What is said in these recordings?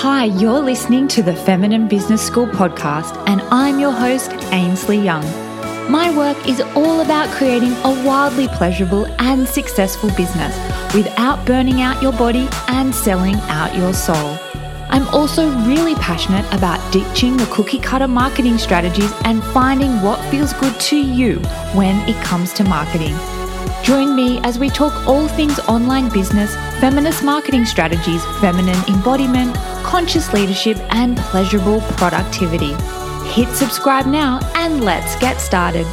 Hi, you're listening to the Feminine Business School podcast, and I'm your host, Ainsley Young. My work is all about creating a wildly pleasurable and successful business without burning out your body and selling out your soul. I'm also really passionate about ditching the cookie cutter marketing strategies and finding what feels good to you when it comes to marketing. Join me as we talk all things online business, feminist marketing strategies, feminine embodiment, conscious leadership, and pleasurable productivity. Hit subscribe now and let's get started.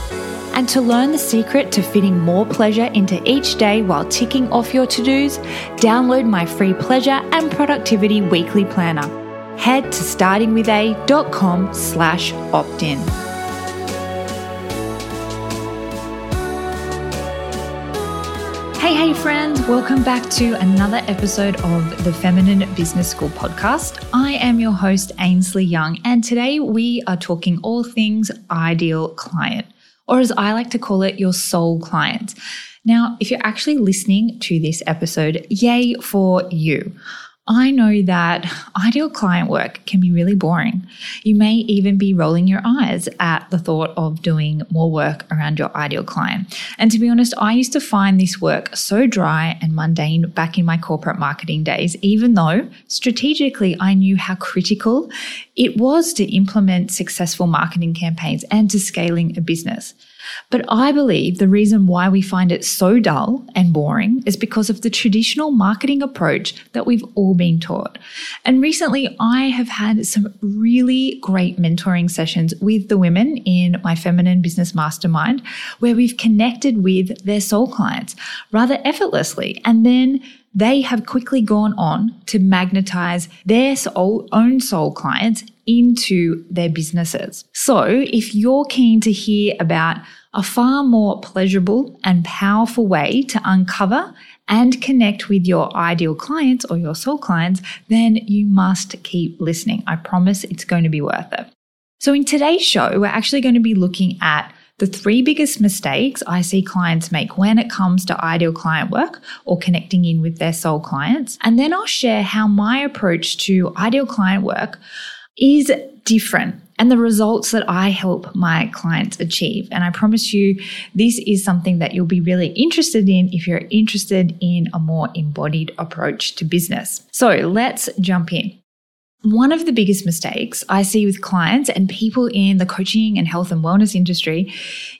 And to learn the secret to fitting more pleasure into each day while ticking off your to dos, download my free pleasure and productivity weekly planner. Head to startingwitha.com slash opt in. Hey, hey, friends, welcome back to another episode of the Feminine Business School podcast. I am your host, Ainsley Young, and today we are talking all things ideal client, or as I like to call it, your soul client. Now, if you're actually listening to this episode, yay for you. I know that ideal client work can be really boring. You may even be rolling your eyes at the thought of doing more work around your ideal client. And to be honest, I used to find this work so dry and mundane back in my corporate marketing days, even though strategically I knew how critical it was to implement successful marketing campaigns and to scaling a business. But I believe the reason why we find it so dull and boring is because of the traditional marketing approach that we've all been taught. And recently, I have had some really great mentoring sessions with the women in my Feminine Business Mastermind where we've connected with their soul clients rather effortlessly. And then they have quickly gone on to magnetize their soul, own soul clients into their businesses. So if you're keen to hear about a far more pleasurable and powerful way to uncover and connect with your ideal clients or your soul clients, then you must keep listening. I promise it's going to be worth it. So in today's show, we're actually going to be looking at the three biggest mistakes I see clients make when it comes to ideal client work or connecting in with their soul clients. And then I'll share how my approach to ideal client work is different and the results that I help my clients achieve. And I promise you, this is something that you'll be really interested in if you're interested in a more embodied approach to business. So let's jump in. One of the biggest mistakes I see with clients and people in the coaching and health and wellness industry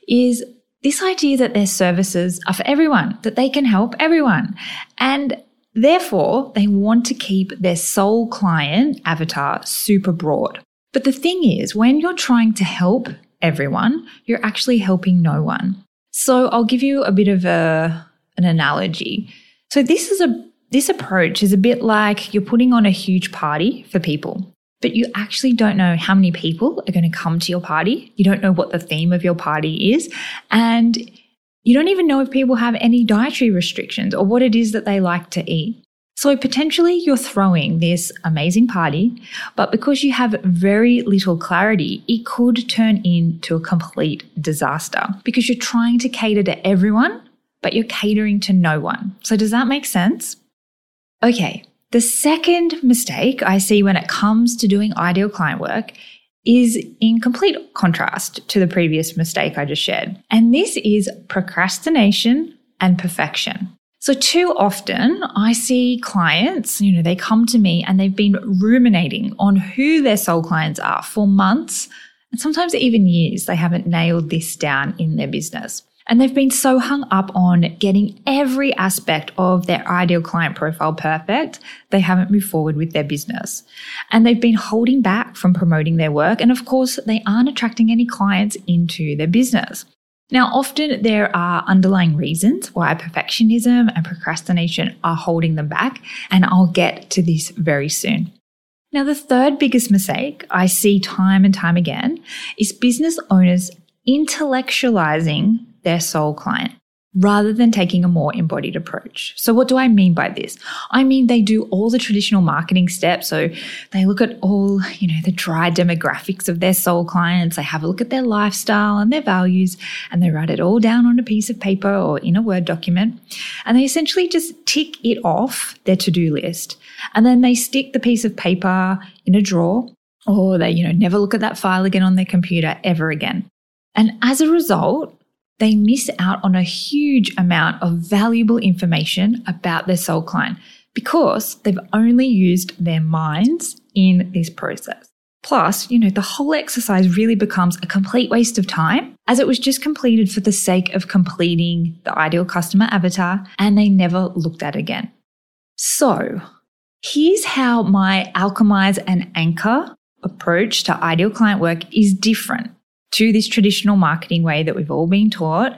is this idea that their services are for everyone, that they can help everyone. And Therefore, they want to keep their soul client avatar super broad. But the thing is, when you're trying to help everyone, you're actually helping no one. So I'll give you a bit of a, an analogy. So this is a this approach is a bit like you're putting on a huge party for people, but you actually don't know how many people are going to come to your party. You don't know what the theme of your party is, and you don't even know if people have any dietary restrictions or what it is that they like to eat. So potentially you're throwing this amazing party, but because you have very little clarity, it could turn into a complete disaster because you're trying to cater to everyone, but you're catering to no one. So does that make sense? Okay. The second mistake I see when it comes to doing ideal client work is in complete contrast to the previous mistake I just shared. And this is procrastination and perfection. So too often I see clients, you know, they come to me and they've been ruminating on who their soul clients are for months and sometimes even years. They haven't nailed this down in their business. And they've been so hung up on getting every aspect of their ideal client profile perfect, they haven't moved forward with their business. And they've been holding back from promoting their work. And of course, they aren't attracting any clients into their business. Now, often there are underlying reasons why perfectionism and procrastination are holding them back, and I'll get to this very soon. Now, the third biggest mistake I see time and time again is business owners intellectualizing their soul client. rather than taking a more embodied approach. So what do I mean by this? I mean they do all the traditional marketing steps. So they look at all, you know, the dry demographics of their soul clients. They have a look at their lifestyle and their values and they write it all down on a piece of paper or in a Word document. And they essentially just tick it off their to-do list. And then they stick the piece of paper in a drawer or they, you know, never look at that file again on their computer ever again. And as a result, they miss out on a huge amount of valuable information about their soul client because they've only used their minds in this process. Plus, you know, the whole exercise really becomes a complete waste of time as it was just completed for the sake of completing the ideal customer avatar and they never looked at again. So, here's how my alchemize and anchor approach to ideal client work is different to this traditional marketing way that we've all been taught.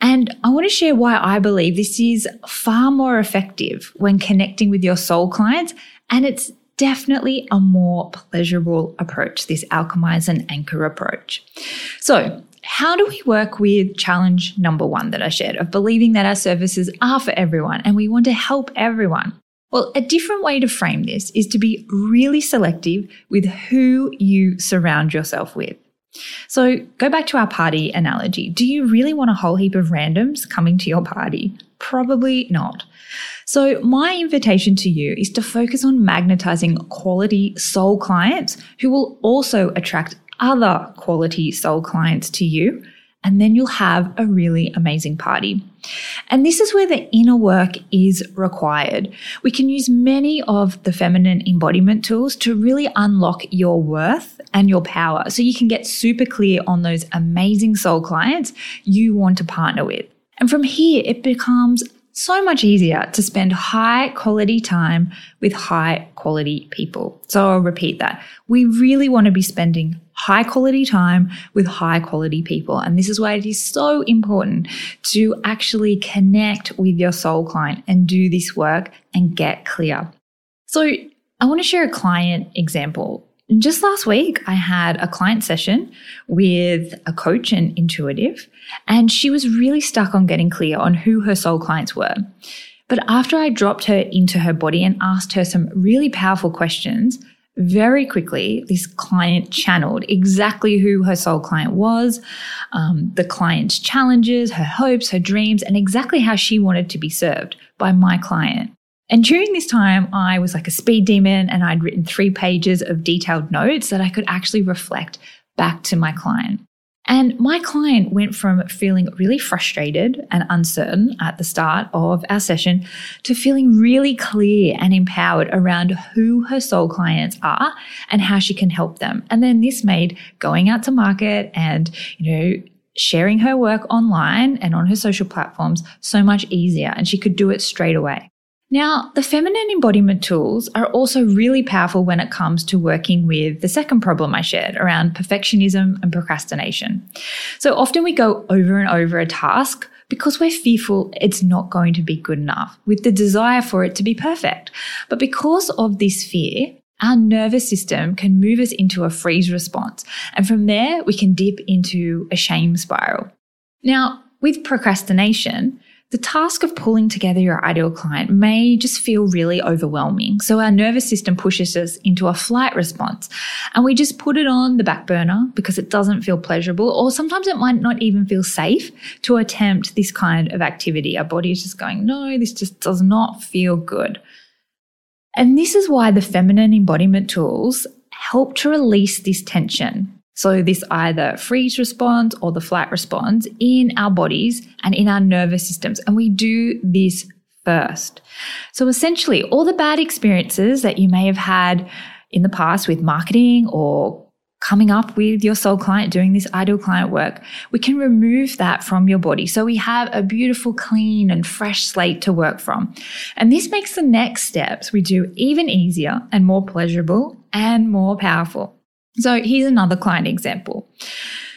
And I want to share why I believe this is far more effective when connecting with your soul clients. And it's definitely a more pleasurable approach, this alchemize and anchor approach. So, how do we work with challenge number one that I shared of believing that our services are for everyone and we want to help everyone? Well, a different way to frame this is to be really selective with who you surround yourself with. So go back to our party analogy. Do you really want a whole heap of randoms coming to your party? Probably not. So my invitation to you is to focus on magnetizing quality soul clients who will also attract other quality soul clients to you and then you'll have a really amazing party. And this is where the inner work is required. We can use many of the feminine embodiment tools to really unlock your worth and your power so you can get super clear on those amazing soul clients you want to partner with. And from here, it becomes so much easier to spend high quality time with high quality people. So I'll repeat that. We really want to be spending high quality time with high quality people. And this is why it is so important to actually connect with your soul client and do this work and get clear. So I want to share a client example. Just last week, I had a client session with a coach and intuitive, and she was really stuck on getting clear on who her soul clients were. But after I dropped her into her body and asked her some really powerful questions, very quickly, this client channeled exactly who her soul client was, um, the client's challenges, her hopes, her dreams, and exactly how she wanted to be served by my client. And during this time, I was like a speed demon and I'd written three pages of detailed notes that I could actually reflect back to my client. And my client went from feeling really frustrated and uncertain at the start of our session to feeling really clear and empowered around who her soul clients are and how she can help them. And then this made going out to market and, you know, sharing her work online and on her social platforms so much easier. And she could do it straight away. Now, the feminine embodiment tools are also really powerful when it comes to working with the second problem I shared around perfectionism and procrastination. So often we go over and over a task because we're fearful it's not going to be good enough with the desire for it to be perfect. But because of this fear, our nervous system can move us into a freeze response. And from there, we can dip into a shame spiral. Now, with procrastination, the task of pulling together your ideal client may just feel really overwhelming. So our nervous system pushes us into a flight response and we just put it on the back burner because it doesn't feel pleasurable or sometimes it might not even feel safe to attempt this kind of activity. Our body is just going, no, this just does not feel good. And this is why the feminine embodiment tools help to release this tension so, this either freeze response or the flight response in our bodies and in our nervous systems. And we do this first. So, essentially, all the bad experiences that you may have had in the past with marketing or coming up with your soul client doing this ideal client work, we can remove that from your body. So we have a beautiful, clean and fresh slate to work from. And this makes the next steps we do even easier and more pleasurable and more powerful. So here's another client example.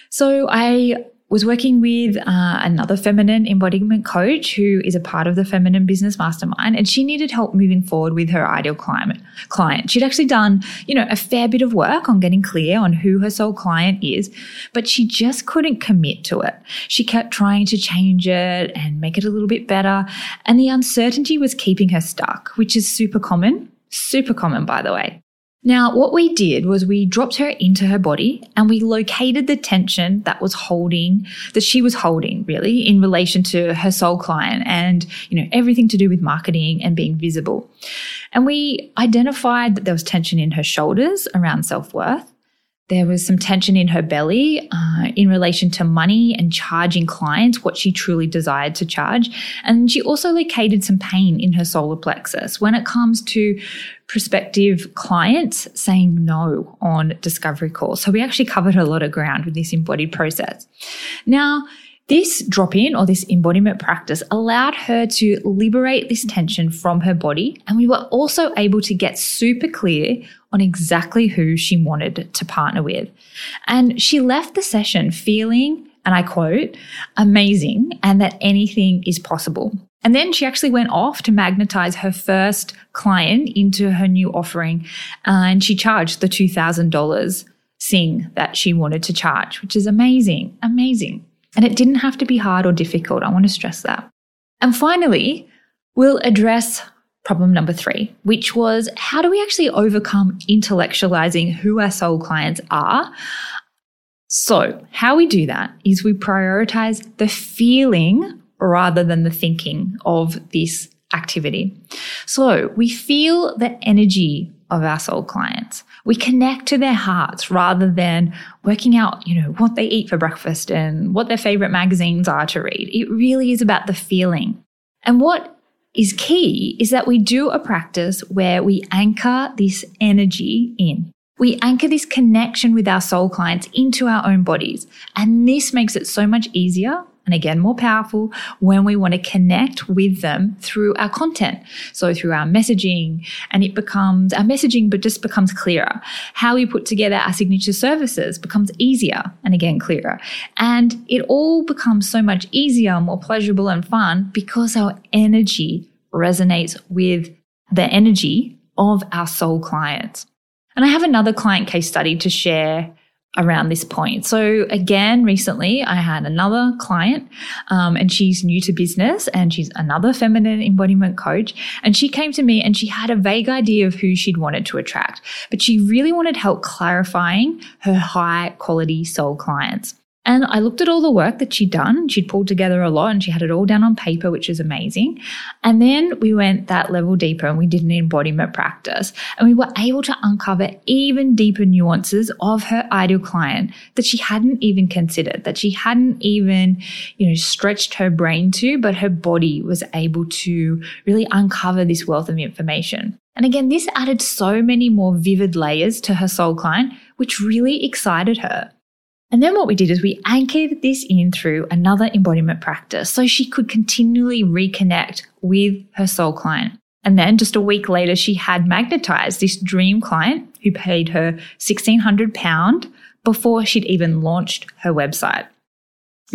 So I was working with uh, another feminine embodiment coach who is a part of the Feminine Business Mastermind, and she needed help moving forward with her ideal client. Client. She'd actually done, you know, a fair bit of work on getting clear on who her soul client is, but she just couldn't commit to it. She kept trying to change it and make it a little bit better, and the uncertainty was keeping her stuck, which is super common. Super common, by the way. Now, what we did was we dropped her into her body and we located the tension that was holding, that she was holding really in relation to her soul client and, you know, everything to do with marketing and being visible. And we identified that there was tension in her shoulders around self worth. There was some tension in her belly uh, in relation to money and charging clients what she truly desired to charge. And she also located some pain in her solar plexus when it comes to prospective clients saying no on discovery calls. So we actually covered a lot of ground with this embodied process. Now, this drop in or this embodiment practice allowed her to liberate this tension from her body. And we were also able to get super clear on exactly who she wanted to partner with. And she left the session feeling, and I quote, amazing and that anything is possible. And then she actually went off to magnetize her first client into her new offering. And she charged the $2,000 sing that she wanted to charge, which is amazing, amazing. And it didn't have to be hard or difficult. I want to stress that. And finally, we'll address problem number three, which was how do we actually overcome intellectualizing who our soul clients are? So, how we do that is we prioritize the feeling rather than the thinking of this activity. So, we feel the energy of our soul clients. We connect to their hearts rather than working out, you know, what they eat for breakfast and what their favorite magazines are to read. It really is about the feeling. And what is key is that we do a practice where we anchor this energy in. We anchor this connection with our soul clients into our own bodies. And this makes it so much easier and again more powerful when we want to connect with them through our content. So through our messaging and it becomes our messaging, but just becomes clearer. How we put together our signature services becomes easier and again clearer. And it all becomes so much easier, more pleasurable and fun because our energy resonates with the energy of our soul clients. And I have another client case study to share around this point. So again, recently I had another client, um, and she's new to business, and she's another feminine embodiment coach. And she came to me, and she had a vague idea of who she'd wanted to attract, but she really wanted help clarifying her high quality soul clients. And I looked at all the work that she'd done. She'd pulled together a lot and she had it all down on paper, which is amazing. And then we went that level deeper and we did an embodiment practice. And we were able to uncover even deeper nuances of her ideal client that she hadn't even considered, that she hadn't even, you know, stretched her brain to, but her body was able to really uncover this wealth of information. And again, this added so many more vivid layers to her soul client, which really excited her. And then what we did is we anchored this in through another embodiment practice so she could continually reconnect with her soul client. And then just a week later, she had magnetized this dream client who paid her £1,600 before she'd even launched her website.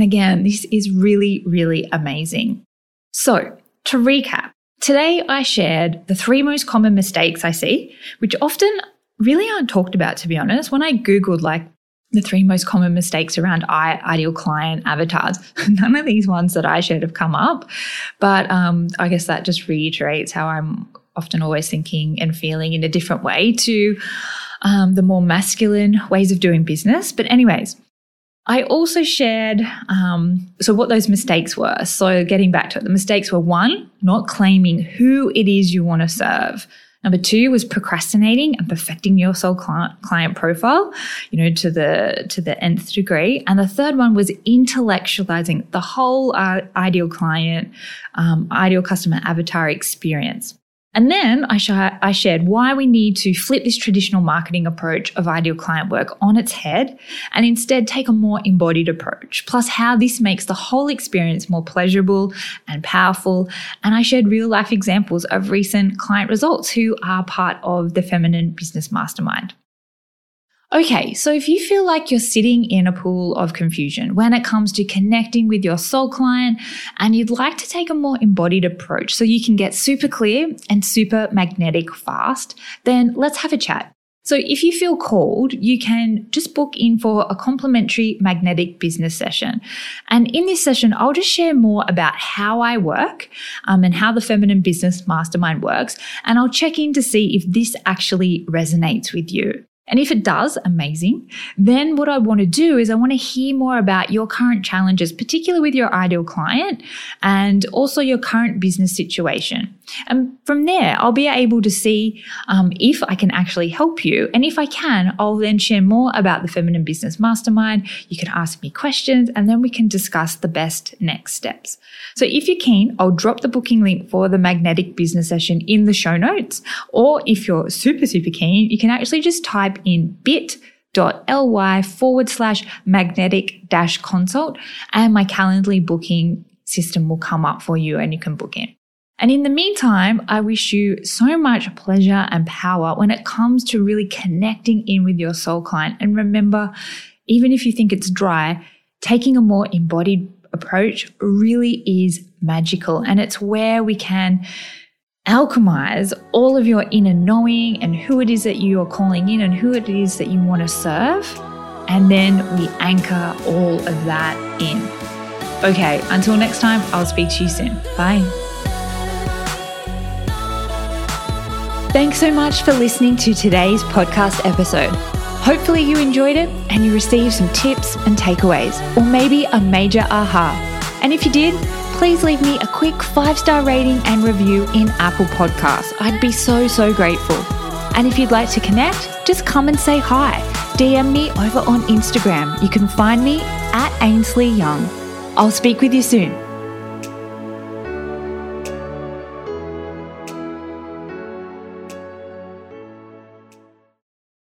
Again, this is really, really amazing. So to recap, today I shared the three most common mistakes I see, which often really aren't talked about, to be honest. When I Googled like the three most common mistakes around ideal client avatars. None of these ones that I shared have come up, but um, I guess that just reiterates how I'm often always thinking and feeling in a different way to um, the more masculine ways of doing business. But, anyways, I also shared um, so what those mistakes were. So, getting back to it, the mistakes were one, not claiming who it is you want to serve. Number two was procrastinating and perfecting your client, client profile, you know, to the to the nth degree. And the third one was intellectualizing the whole uh, ideal client, um, ideal customer avatar experience. And then I, sh- I, shared why we need to flip this traditional marketing approach of ideal client work on its head and instead take a more embodied approach, plus how this makes the whole experience more pleasurable and powerful. And I shared real life examples of recent client results who are part of the Feminine Business Mastermind. Okay, so if you feel like you're sitting in a pool of confusion when it comes to connecting with your soul client and you'd like to take a more embodied approach so you can get super clear and super magnetic fast, then let's have a chat. So if you feel called, you can just book in for a complimentary magnetic business session. And in this session, I'll just share more about how I work um, and how the Feminine Business Mastermind works. And I'll check in to see if this actually resonates with you. And if it does, amazing. Then what I want to do is I want to hear more about your current challenges, particularly with your ideal client and also your current business situation. And from there, I'll be able to see um, if I can actually help you. And if I can, I'll then share more about the Feminine Business Mastermind. You can ask me questions and then we can discuss the best next steps. So if you're keen, I'll drop the booking link for the magnetic business session in the show notes. Or if you're super, super keen, you can actually just type in bit.ly forward slash magnetic dash consult and my Calendly booking system will come up for you and you can book in. And in the meantime, I wish you so much pleasure and power when it comes to really connecting in with your soul client. And remember, even if you think it's dry, taking a more embodied approach really is magical. And it's where we can alchemize all of your inner knowing and who it is that you are calling in and who it is that you want to serve. And then we anchor all of that in. Okay, until next time, I'll speak to you soon. Bye. Thanks so much for listening to today's podcast episode. Hopefully, you enjoyed it and you received some tips and takeaways, or maybe a major aha. And if you did, please leave me a quick five star rating and review in Apple Podcasts. I'd be so, so grateful. And if you'd like to connect, just come and say hi. DM me over on Instagram. You can find me at Ainsley Young. I'll speak with you soon.